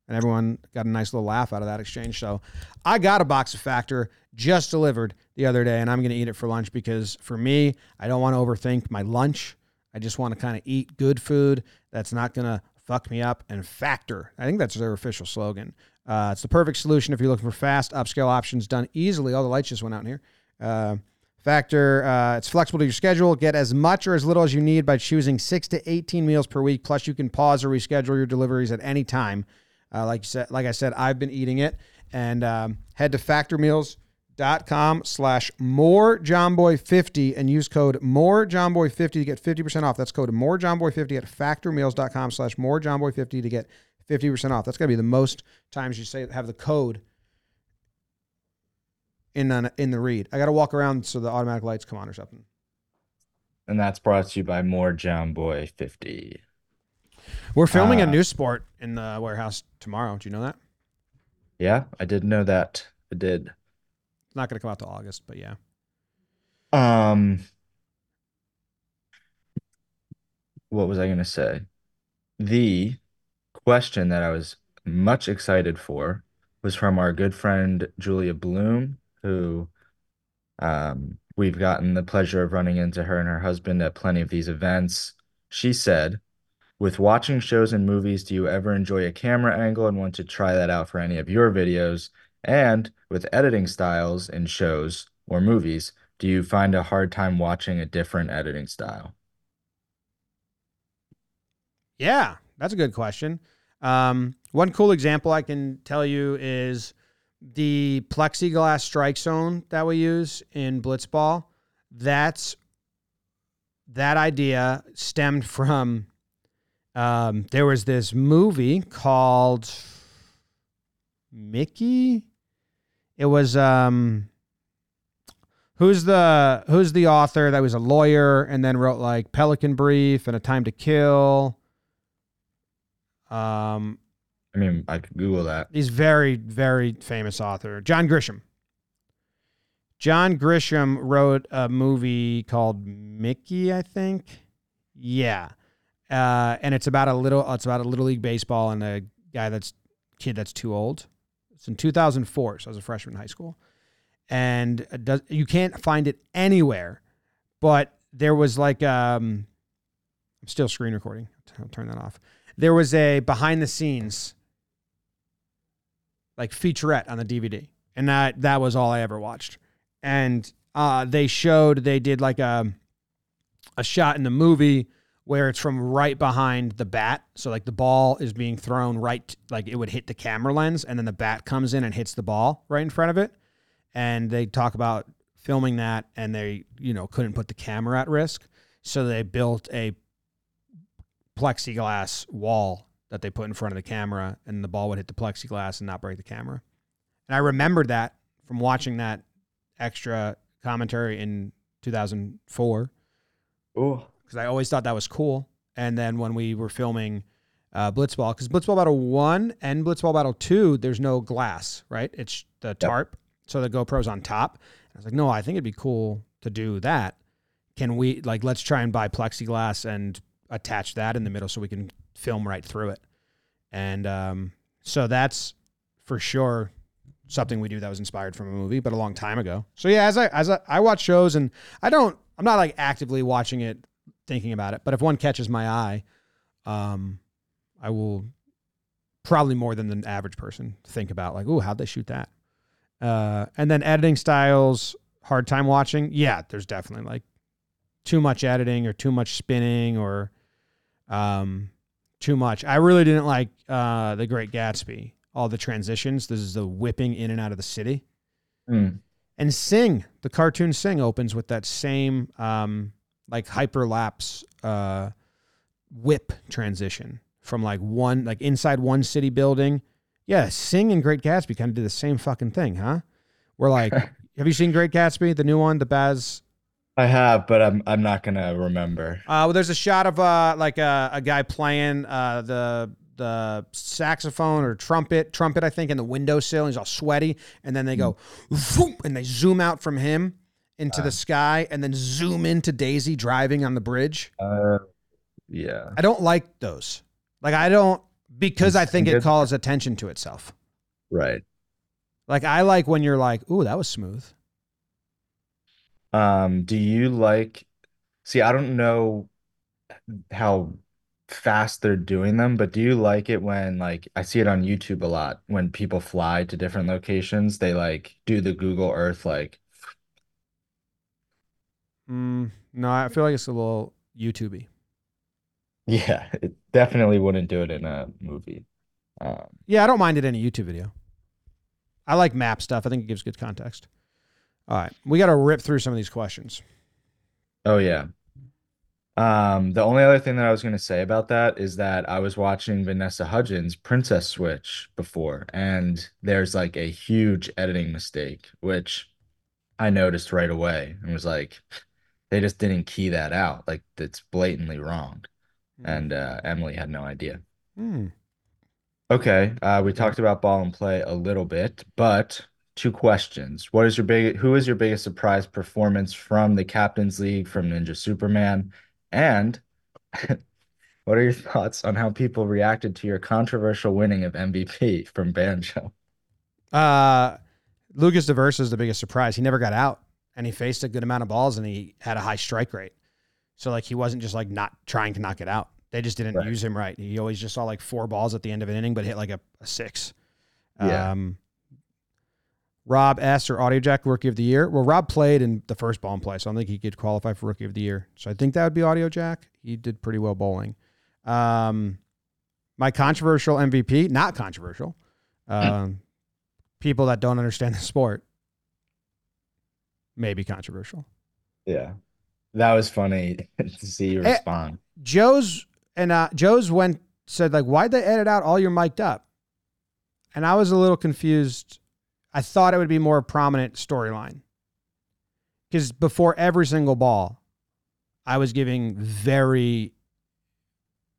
And everyone got a nice little laugh out of that exchange. So I got a box of Factor just delivered the other day, and I'm going to eat it for lunch because for me, I don't want to overthink my lunch. I just want to kind of eat good food that's not going to fuck me up. And Factor, I think that's their official slogan. Uh, it's the perfect solution if you're looking for fast upscale options done easily. All the lights just went out in here. Uh, Factor, uh, it's flexible to your schedule. Get as much or as little as you need by choosing six to 18 meals per week. Plus, you can pause or reschedule your deliveries at any time. Uh, like said, like I said, I've been eating it. And um, head to factormeals.com slash more jomboy50 and use code more jomboy50 to get 50% off. That's code more jomboy50 at factormeals.com slash more jomboy50 to get 50% off. That's going to be the most times you say have the code in the, in the read. I got to walk around so the automatic lights come on or something. And that's brought to you by More Jomboy 50. We're filming a Uh, new sport in the warehouse tomorrow. Do you know that? Yeah, I did know that. I did. It's not going to come out till August, but yeah. Um, what was I gonna say? The question that I was much excited for was from our good friend Julia Bloom, who um, we've gotten the pleasure of running into her and her husband at plenty of these events. She said, with watching shows and movies, do you ever enjoy a camera angle and want to try that out for any of your videos? And with editing styles in shows or movies, do you find a hard time watching a different editing style? Yeah, that's a good question. Um, one cool example I can tell you is the plexiglass strike zone that we use in Blitzball. That's that idea stemmed from um, there was this movie called Mickey. It was um, who's the who's the author that was a lawyer and then wrote like Pelican Brief and A Time to Kill. Um, I mean, I could Google that. he's very very famous author, John Grisham. John Grisham wrote a movie called Mickey, I think. Yeah, uh, and it's about a little. It's about a little league baseball and a guy that's kid that's too old. It's in 2004, so I was a freshman in high school, and does you can't find it anywhere. But there was like um, I'm still screen recording. I'll turn that off. There was a behind the scenes like featurette on the DVD, and that that was all I ever watched. And uh, they showed they did like a a shot in the movie where it's from right behind the bat. So like the ball is being thrown right, like it would hit the camera lens, and then the bat comes in and hits the ball right in front of it. And they talk about filming that, and they you know couldn't put the camera at risk, so they built a plexiglass wall that they put in front of the camera, and the ball would hit the plexiglass and not break the camera. And I remembered that from watching that extra commentary in 2004 Oh, because I always thought that was cool. And then when we were filming uh, Blitzball, because Blitzball Battle 1 and Blitzball Battle 2, there's no glass, right? It's the tarp. So the GoPro's on top. I was like, no, I think it'd be cool to do that. Can we, like, let's try and buy plexiglass and attach that in the middle so we can film right through it. And um, so that's for sure something we do that was inspired from a movie, but a long time ago. So yeah, as I as I, I watch shows and I don't I'm not like actively watching it thinking about it, but if one catches my eye, um, I will probably more than the average person think about like, oh, how'd they shoot that? Uh, and then editing styles, hard time watching. Yeah, there's definitely like too much editing or too much spinning or um, too much. I really didn't like uh, the Great Gatsby. All the transitions. This is the whipping in and out of the city. Mm. And Sing, the cartoon Sing opens with that same um, like hyperlapse uh, whip transition from like one like inside one city building. Yeah, Sing and Great Gatsby kind of did the same fucking thing, huh? We're like, have you seen Great Gatsby, the new one, the Baz? I have, but I'm I'm not gonna remember. Uh, well, there's a shot of uh like a, a guy playing uh the the saxophone or trumpet, trumpet I think, in the windowsill. He's all sweaty, and then they go, vroom, and they zoom out from him into the sky, and then zoom into Daisy driving on the bridge. Uh, yeah. I don't like those. Like I don't because I think it calls attention to itself. Right. Like I like when you're like, "Ooh, that was smooth." Um, do you like, see, I don't know how fast they're doing them, but do you like it when like I see it on YouTube a lot when people fly to different locations, they like do the Google Earth like Mm, no, I feel like it's a little YouTubey. yeah, it definitely wouldn't do it in a movie. Um, Yeah, I don't mind it in a YouTube video. I like map stuff. I think it gives good context. All right, we got to rip through some of these questions. oh yeah. Um, the only other thing that I was going to say about that is that I was watching Vanessa Hudgens' Princess Switch before, and there's like a huge editing mistake, which I noticed right away and was like, they just didn't key that out. Like, it's blatantly wrong. and uh, Emily had no idea. Hmm. Okay, uh, we talked about Ball in Play a little bit, but two questions. What is your big, who is your biggest surprise performance from the Captain's League from Ninja Superman? And what are your thoughts on how people reacted to your controversial winning of MVP from Banjo? Uh, Lucas Diversa is the biggest surprise. He never got out, and he faced a good amount of balls, and he had a high strike rate. So like he wasn't just like not trying to knock it out. They just didn't Right. use him right. He always just saw like four balls at the end of an inning, but hit like a, a six. Yeah. Um, Rob S or Audio Jack Rookie of the Year. Well, Rob played in the first Ball in Play, so I don't think he could qualify for Rookie of the Year. So I think that would be Audio Jack. He did pretty well bowling. Um, my controversial MVP, not controversial. Um, people that don't understand the sport, maybe controversial. Yeah, that was funny to see you Eh, respond. Joe's and uh, Joe's went said like, why'd they edit out all your mic'd up? And I was a little confused. I thought it would be more prominent storyline because before every single ball, I was giving very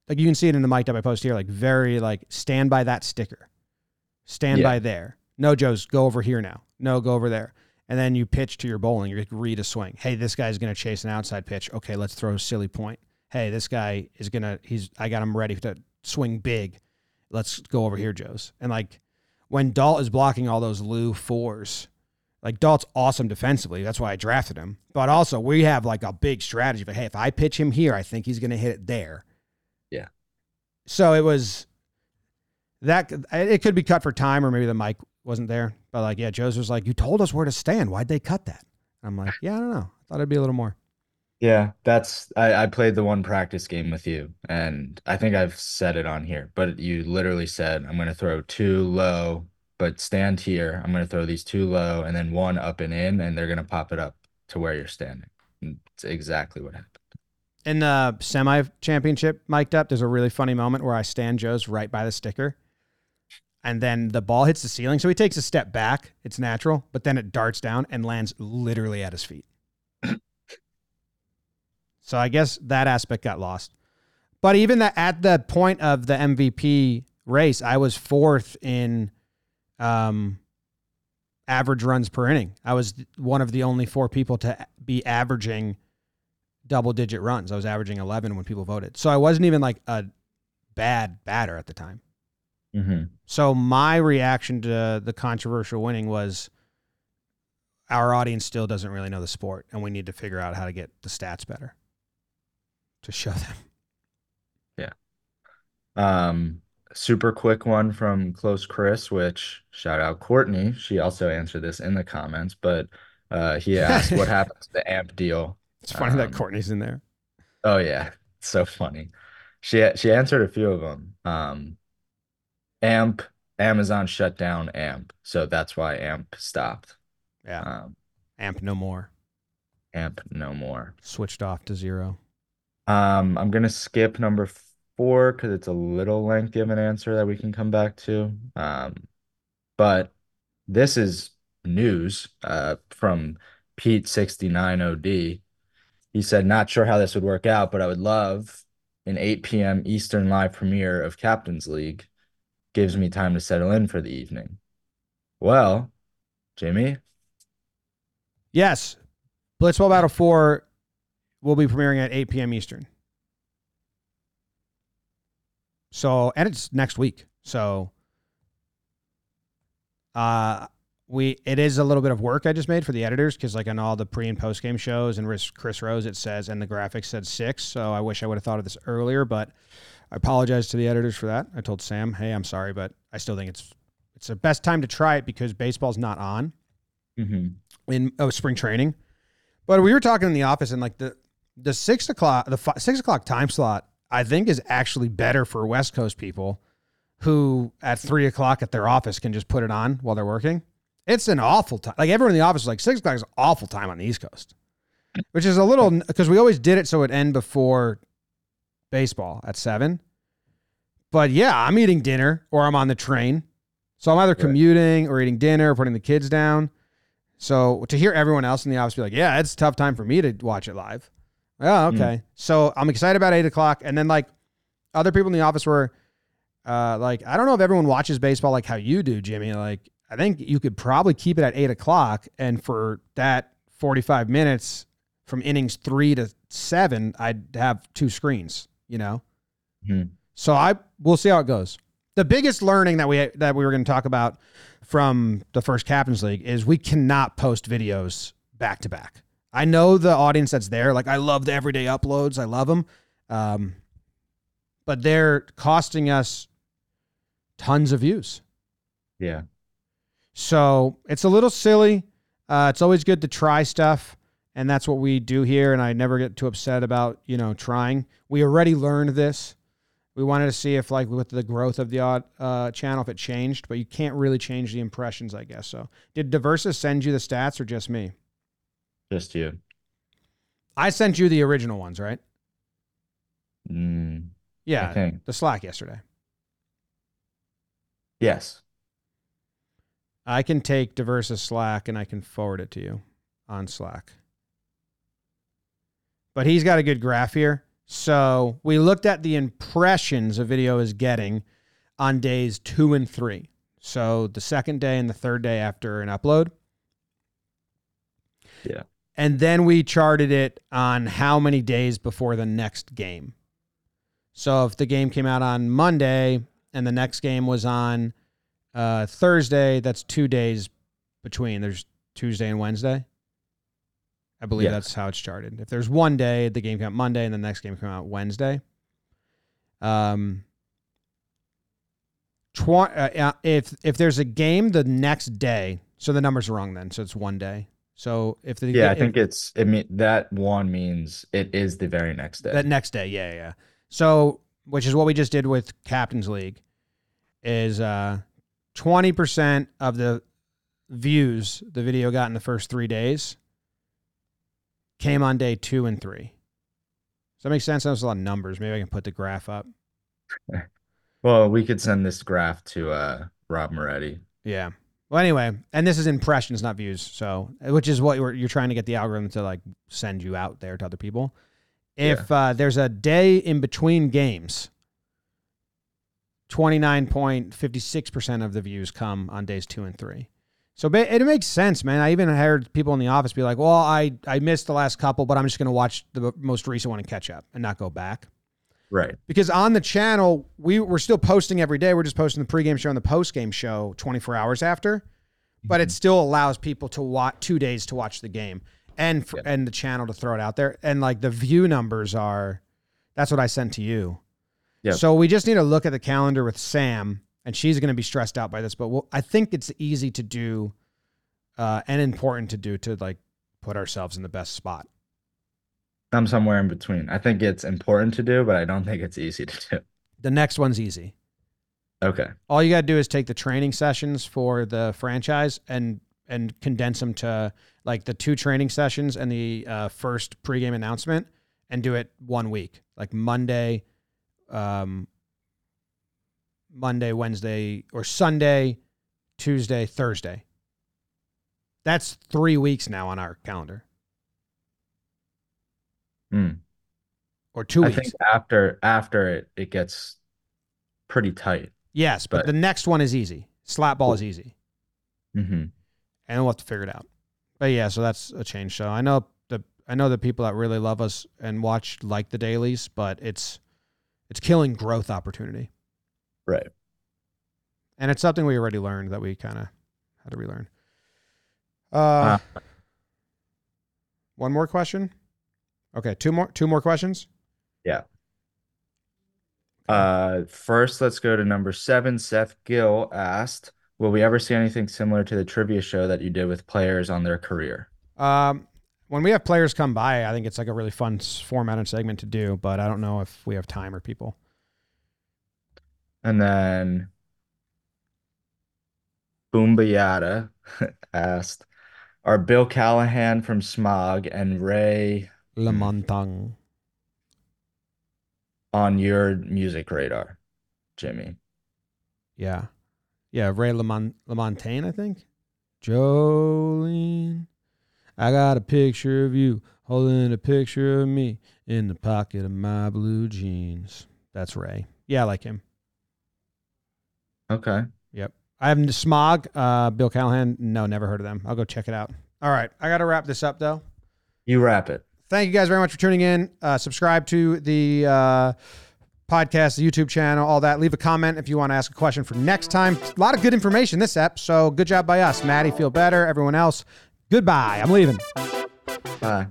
like you can see it in the mic that I post here, like very like stand by that sticker, stand Yeah. by there. No, Joe's go over here now. No, go over there. And then you pitch to your bowling. You read a swing. Hey, this guy's going to chase an outside pitch. Okay, let's throw a silly point. Hey, this guy is going to, he's, I got him ready to swing big. Let's go over here, Joe's. And like when Dalt is blocking all those Lou fours, like Dalt's awesome defensively. That's why I drafted him. But also, we have like a big strategy. But hey, if I pitch him here, I think he's going to hit it there. Yeah. So it was that it could be cut for time, or maybe the mic wasn't there. But like, yeah, Joe's was like, "You told us where to stand. Why'd they cut that?" I'm like, "Yeah, I don't know. I thought it'd be a little more." Yeah, that's I, I played the one practice game with you, and I think I've said it on here, but you literally said, I'm gonna throw two low, but stand here. I'm gonna throw these two low and then one up and in, and they're gonna pop it up to where you're standing. And it's exactly what happened. In the uh, semi championship mic'd up, there's a really funny moment where I stand Joe's right by the sticker. And then the ball hits the ceiling. So he takes a step back. It's natural, but then it darts down and lands literally at his feet. So I guess that aspect got lost. But even that at the point of the MVP race, I was fourth in um, average runs per inning. I was one of the only four people to be averaging double digit runs. I was averaging 11 when people voted. So I wasn't even like a bad batter at the time. Mm-hmm. So my reaction to the controversial winning was our audience still doesn't really know the sport and we need to figure out how to get the stats better to show them. Yeah. Um, super quick one from Close Chris, which shout out Courtney. She also answered this in the comments, but uh, he asked what happened to the amp deal. It's funny that Um, Courtney's in there. Oh yeah, it's so funny. She she answered a few of them. Um, AMP Amazon shut down AMP, so that's why AMP stopped. Yeah. Um, Amp no more. AMP no more. Switched off to zero. Um, I'm gonna skip number four because it's a little lengthy of an answer that we can come back to. Um, but this is news uh, from Pete69OD. He said, not sure how this would work out, but I would love an 8 p.m. Eastern live premiere of Captain's League. Gives me time to settle in for the evening. Well, Jimmy, Yes. Blitzball Battle 4 will be premiering at 8 p.m. Eastern. So, and it's next week. So, uh, we it is a little bit of work I just made for the editors because like on all the pre and post game shows and Chris- Rose it says and the graphics said six. So I wish I would have thought of this earlier, but I apologize to the editors for that. I told Sam, hey, I'm sorry, but I still think it's it's the best time to try it because baseball's not on mm-hmm. in oh, spring training. But we were talking in the office, and like the the six o'clock the six o'clock time slot, I think is actually better for West Coast people who at three o'clock at their office can just put it on while they're working. It's an awful time. Like everyone in the office is like six o'clock is an awful time on the East Coast, which is a little because we always did it so it end before baseball at seven. But yeah, I'm eating dinner or I'm on the train. So I'm either commuting or eating dinner or putting the kids down. So to hear everyone else in the office be like, yeah, it's a tough time for me to watch it live. Oh, okay. So I'm excited about eight o'clock. And then like other people in the office were uh, like, I don't know if everyone watches baseball like how you do, Jimmy. Like, I think you could probably keep it at eight o'clock, and for that forty-five minutes from innings three to seven, I'd have two screens. You know, Mhm. so I we'll see how it goes. The biggest learning that we that we were going to talk about from the first Captains League is we cannot post videos back to back. I know the audience that's there. Like I love the everyday uploads. I love them, um, but they're costing us tons of views. Yeah. So it's a little silly. Uh, it's always good to try stuff, and that's what we do here. And I never get too upset about you know trying. We already learned this. We wanted to see if like with the growth of the uh, channel if it changed, but you can't really change the impressions, I guess. So did Diversa send you the stats or just me? Just you. I sent you the original ones, right? Mm, Yeah, the Slack yesterday. Yes. I can take Diversa Slack and I can forward it to you on Slack. But he's got a good graph here. So we looked at the impressions a video is getting on days two and three. So the second day and the third day after an upload. Yeah. And then we charted it on how many days before the next game. So if the game came out on Monday and the next game was on uh, Thursday, that's two days between. There's Tuesday and Wednesday. I believe Yes. that's how it's charted. If there's one day, the game came out Monday and the next game came out Wednesday. Um, tw- uh, uh, if if there's a game the next day, so the numbers are wrong then. So it's one day. So if the Yeah, I think it's it mean that one means it is the very next day. that next day, yeah, yeah. So, which is what we just did with Captain's League, is uh, twenty percent of the views the video got in the first three days came on day two and three. Does that make sense? That was a lot of numbers. Maybe I can put the graph up. Well, we could send this graph to uh Rob Moretti. Yeah. Well, anyway, and this is impressions, not views. So, which is what you're, you're trying to get the algorithm to like send you out there to other people. If uh, there's a day in between games, 29.56% of the views come on days two and three. So it makes sense, man. I even heard people in the office be like, well, I, I missed the last couple, but I'm just going to watch the most recent one and catch up and not go back Right. because on the channel we we're still posting every day. We're just posting the pregame show and the postgame show 24 hours after, but it still allows people to watch two days to watch the game and for, Yeah. and the channel to throw it out there. And like the view numbers are, that's what I sent to you. Yep. So we just need to look at the calendar with Sam, and she's going to be stressed out by this. But we'll, I think it's easy to do, uh, and important to do to like put ourselves in the best spot. I'm somewhere in between. I think it's important to do, but I don't think it's easy to do. The next one's easy. Okay. all you got to do is take the training sessions for the franchise and and condense them to like the two training sessions and the uh, first pregame announcement and do it one week like monday um monday wednesday or sunday tuesday thursday that's three weeks now on our calendar Hmm. or two I weeks think after after it it gets pretty tight. yes but, but- the next one is easy slap ball is easy Mm-hmm. and we'll have to figure it out. But yeah, so that's a change. So I know the I know the people that really love us and watch like the dailies, but it's it's killing growth opportunity, Right. and it's something we already learned that we kind of had to relearn. Uh, Uh, one more question. Okay, two more two more questions. Yeah. Uh, first, let's go to number seven. Seth Gill asked, "Will we ever see anything similar to the trivia show that you did with players on their career?" Um, when we have players come by, I think it's like a really fun format and segment to do, but I don't know if we have time or people. And then Boombayada asked, "Are Bill Callahan from Smog and Ray Le. Montang. on your music radar, Jimmy?" Yeah. Yeah, Ray Lamont- Lamontagne, I think. Jolene, I got a picture of you holding a picture of me in the pocket of my blue jeans. That's Ray. Yeah, I like him. Okay. Yep. I have Smog, uh, Bill Callahan. No, never heard of them. I'll go check it out. All right. I got to wrap this up, though. You wrap it. Thank you guys very much for tuning in. Uh, subscribe to the uh, podcast, the YouTube channel, all that. Leave a comment if you want to ask a question for next time. A lot of good information this ep. So good job by us. Matty, feel better. Everyone else, goodbye. I'm leaving. Bye.